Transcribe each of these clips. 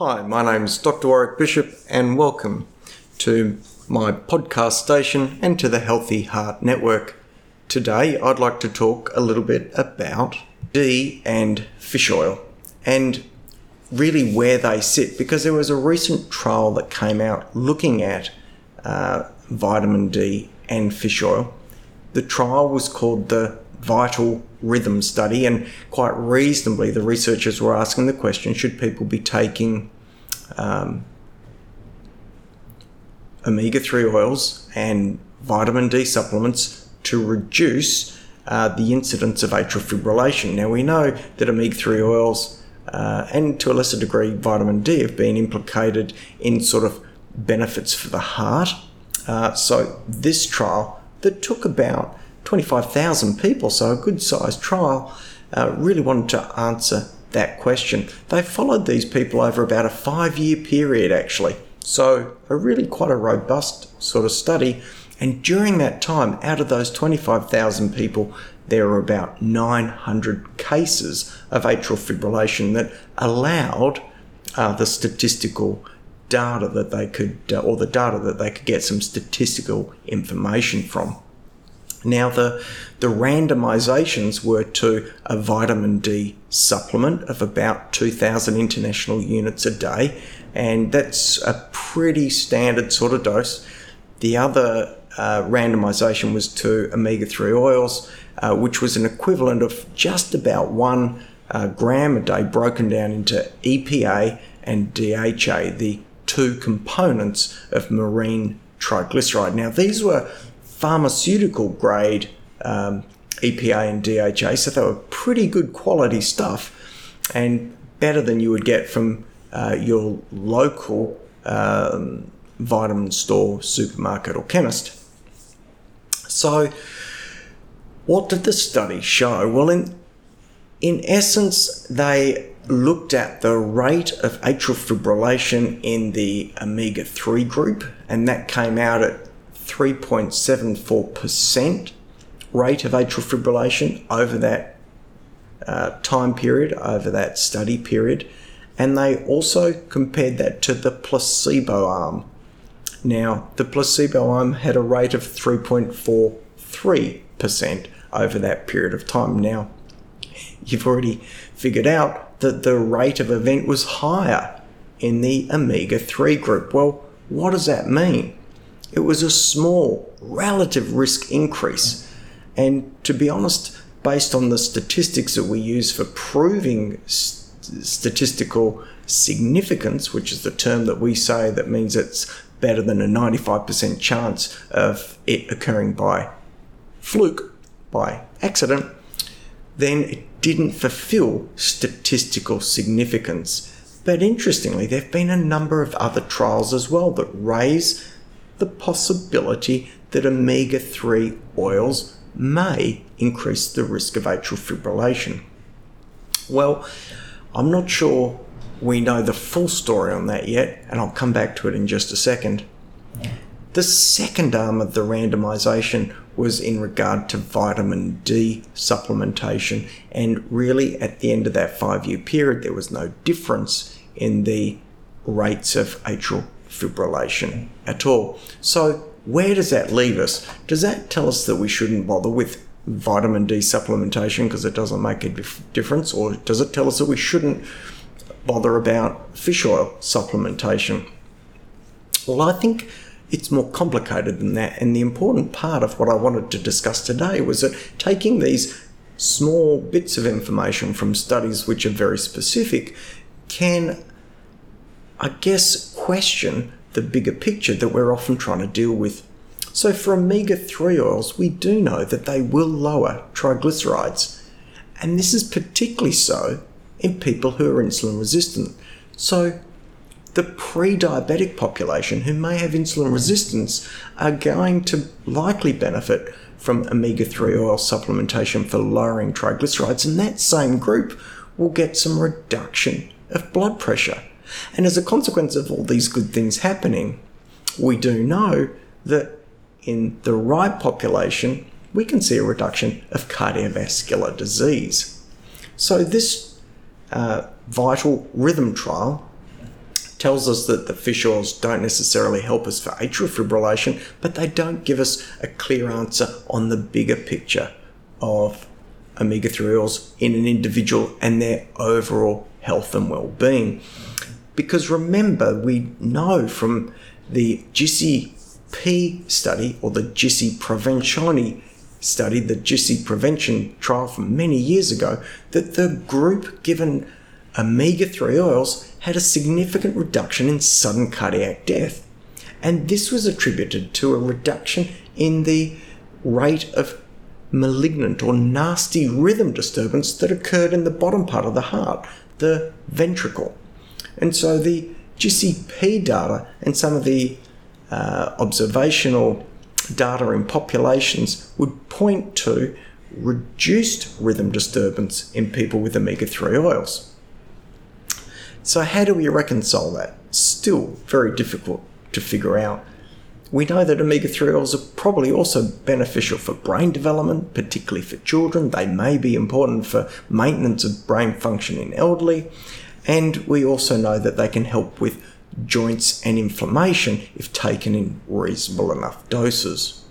Hi, my name is Dr. Warwick Bishop, and welcome to my podcast station and to the Healthy Heart Network. Today, I'd like to talk a little bit about D and fish oil and really where they sit because there was a recent trial that came out looking at uh, vitamin D and fish oil. The trial was called the Vital Rhythm Study, and quite reasonably, the researchers were asking the question should people be taking um, omega 3 oils and vitamin D supplements to reduce uh, the incidence of atrial fibrillation? Now, we know that omega 3 oils uh, and to a lesser degree vitamin D have been implicated in sort of benefits for the heart. Uh, so, this trial that took about 25,000 people, so a good sized trial, uh, really wanted to answer that question. They followed these people over about a five year period, actually. So, a really quite a robust sort of study. And during that time, out of those 25,000 people, there were about 900 cases of atrial fibrillation that allowed uh, the statistical data that they could, uh, or the data that they could get some statistical information from. Now, the, the randomizations were to a vitamin D supplement of about 2,000 international units a day, and that's a pretty standard sort of dose. The other uh, randomization was to omega 3 oils, uh, which was an equivalent of just about one uh, gram a day, broken down into EPA and DHA, the two components of marine triglyceride. Now, these were pharmaceutical grade um, EPA and DHA, so they were pretty good quality stuff and better than you would get from uh, your local um, vitamin store, supermarket, or chemist. So, what did the study show? Well, in in essence, they looked at the rate of atrial fibrillation in the omega 3 group, and that came out at 3.74% rate of atrial fibrillation over that uh, time period, over that study period. And they also compared that to the placebo arm. Now, the placebo arm had a rate of 3.43% over that period of time. Now, you've already figured out that the rate of event was higher in the omega 3 group. Well, what does that mean? It was a small relative risk increase. And to be honest, based on the statistics that we use for proving st- statistical significance, which is the term that we say that means it's better than a 95% chance of it occurring by fluke, by accident, then it didn't fulfill statistical significance. But interestingly, there have been a number of other trials as well that raise the possibility that omega 3 oils may increase the risk of atrial fibrillation. Well, I'm not sure we know the full story on that yet, and I'll come back to it in just a second. The second arm of the randomization was in regard to vitamin D supplementation, and really at the end of that five year period, there was no difference in the rates of atrial fibrillation at all. So, where does that leave us? Does that tell us that we shouldn't bother with vitamin D supplementation because it doesn't make a dif- difference? Or does it tell us that we shouldn't bother about fish oil supplementation? Well, I think it's more complicated than that. And the important part of what I wanted to discuss today was that taking these small bits of information from studies which are very specific can I guess, question the bigger picture that we're often trying to deal with. So, for omega 3 oils, we do know that they will lower triglycerides. And this is particularly so in people who are insulin resistant. So, the pre diabetic population who may have insulin resistance are going to likely benefit from omega 3 oil supplementation for lowering triglycerides, and that same group will get some reduction of blood pressure. And as a consequence of all these good things happening, we do know that in the right population, we can see a reduction of cardiovascular disease. So, this uh, vital rhythm trial tells us that the fish oils don't necessarily help us for atrial fibrillation, but they don't give us a clear answer on the bigger picture of omega 3 oils in an individual and their overall health and well being. Because remember, we know from the GISSI P study or the GISSI Prevenzione study, the GISSI prevention trial from many years ago, that the group given omega 3 oils had a significant reduction in sudden cardiac death. And this was attributed to a reduction in the rate of malignant or nasty rhythm disturbance that occurred in the bottom part of the heart, the ventricle. And so the GCP data and some of the uh, observational data in populations would point to reduced rhythm disturbance in people with omega 3 oils. So, how do we reconcile that? Still very difficult to figure out. We know that omega 3 oils are probably also beneficial for brain development, particularly for children. They may be important for maintenance of brain function in elderly. And we also know that they can help with joints and inflammation if taken in reasonable enough doses.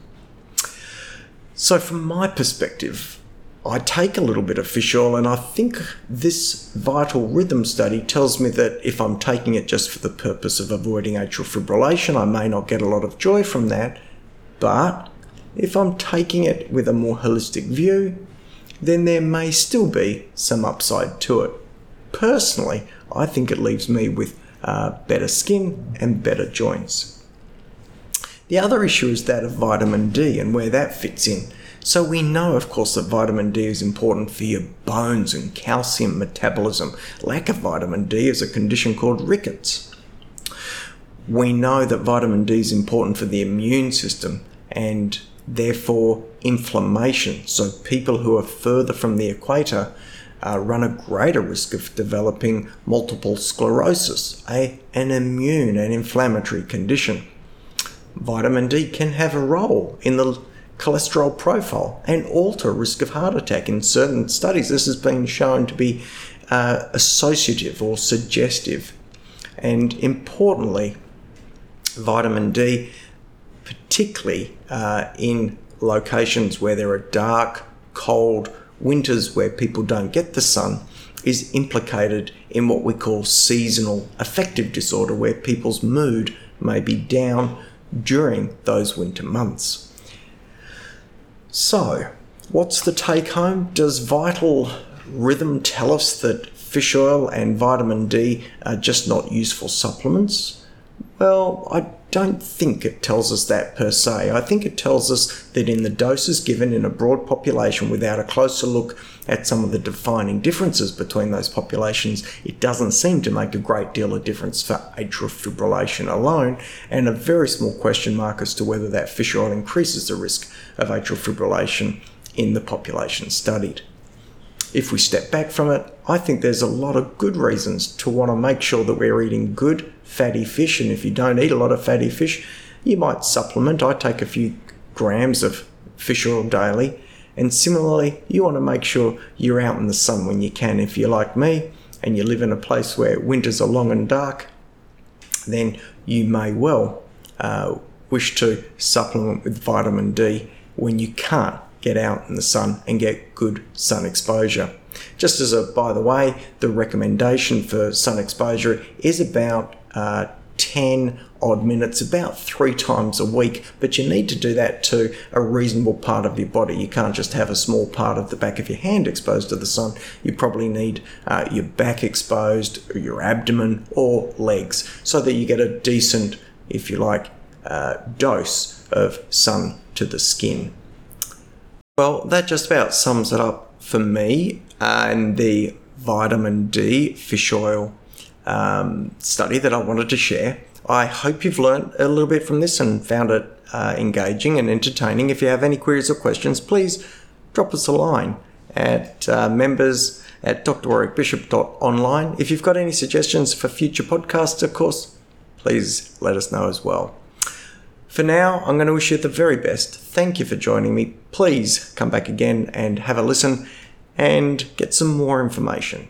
So, from my perspective, I take a little bit of fish oil, and I think this vital rhythm study tells me that if I'm taking it just for the purpose of avoiding atrial fibrillation, I may not get a lot of joy from that. But if I'm taking it with a more holistic view, then there may still be some upside to it. Personally, I think it leaves me with uh, better skin and better joints. The other issue is that of vitamin D and where that fits in. So we know, of course, that vitamin D is important for your bones and calcium metabolism. Lack of vitamin D is a condition called rickets. We know that vitamin D is important for the immune system and therefore inflammation. So people who are further from the equator uh, run a greater risk of developing multiple sclerosis, a, an immune and inflammatory condition. Vitamin D can have a role in the cholesterol profile and alter risk of heart attack. In certain studies, this has been shown to be uh, associative or suggestive. And importantly, vitamin D, particularly uh, in locations where there are dark, cold winters where people don't get the sun, is implicated in what we call seasonal affective disorder, where people's mood may be down during those winter months. So, what's the take home? Does Vital Rhythm tell us that fish oil and vitamin D are just not useful supplements? Well, I don't think it tells us that per se. I think it tells us that in the doses given in a broad population without a closer look at some of the defining differences between those populations, it doesn't seem to make a great deal of difference for atrial fibrillation alone, and a very small question mark as to whether that fish oil increases the risk of atrial fibrillation in the population studied. If we step back from it, I think there's a lot of good reasons to want to make sure that we're eating good fatty fish. And if you don't eat a lot of fatty fish, you might supplement. I take a few grams of fish oil daily. And similarly, you want to make sure you're out in the sun when you can. If you're like me and you live in a place where winters are long and dark, then you may well uh, wish to supplement with vitamin D when you can't get out in the sun and get good sun exposure. Just as a by the way, the recommendation for sun exposure is about uh, 10 odd minutes about three times a week, but you need to do that to a reasonable part of your body. You can't just have a small part of the back of your hand exposed to the sun. You probably need uh, your back exposed, or your abdomen, or legs, so that you get a decent, if you like, uh, dose of sun to the skin. Well, that just about sums it up for me and the vitamin D fish oil um, study that I wanted to share. I hope you've learned a little bit from this and found it uh, engaging and entertaining. If you have any queries or questions, please drop us a line at uh, members at drwarwickbishop.online. If you've got any suggestions for future podcasts, of course, please let us know as well. For now, I'm going to wish you the very best. Thank you for joining me. Please come back again and have a listen and get some more information.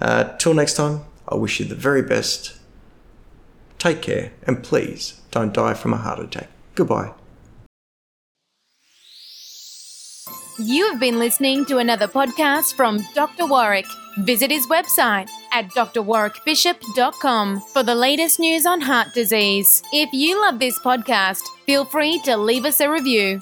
Uh, till next time, I wish you the very best. Take care and please don't die from a heart attack. Goodbye. You have been listening to another podcast from Dr. Warwick. Visit his website at drwarwickbishop.com for the latest news on heart disease. If you love this podcast, feel free to leave us a review.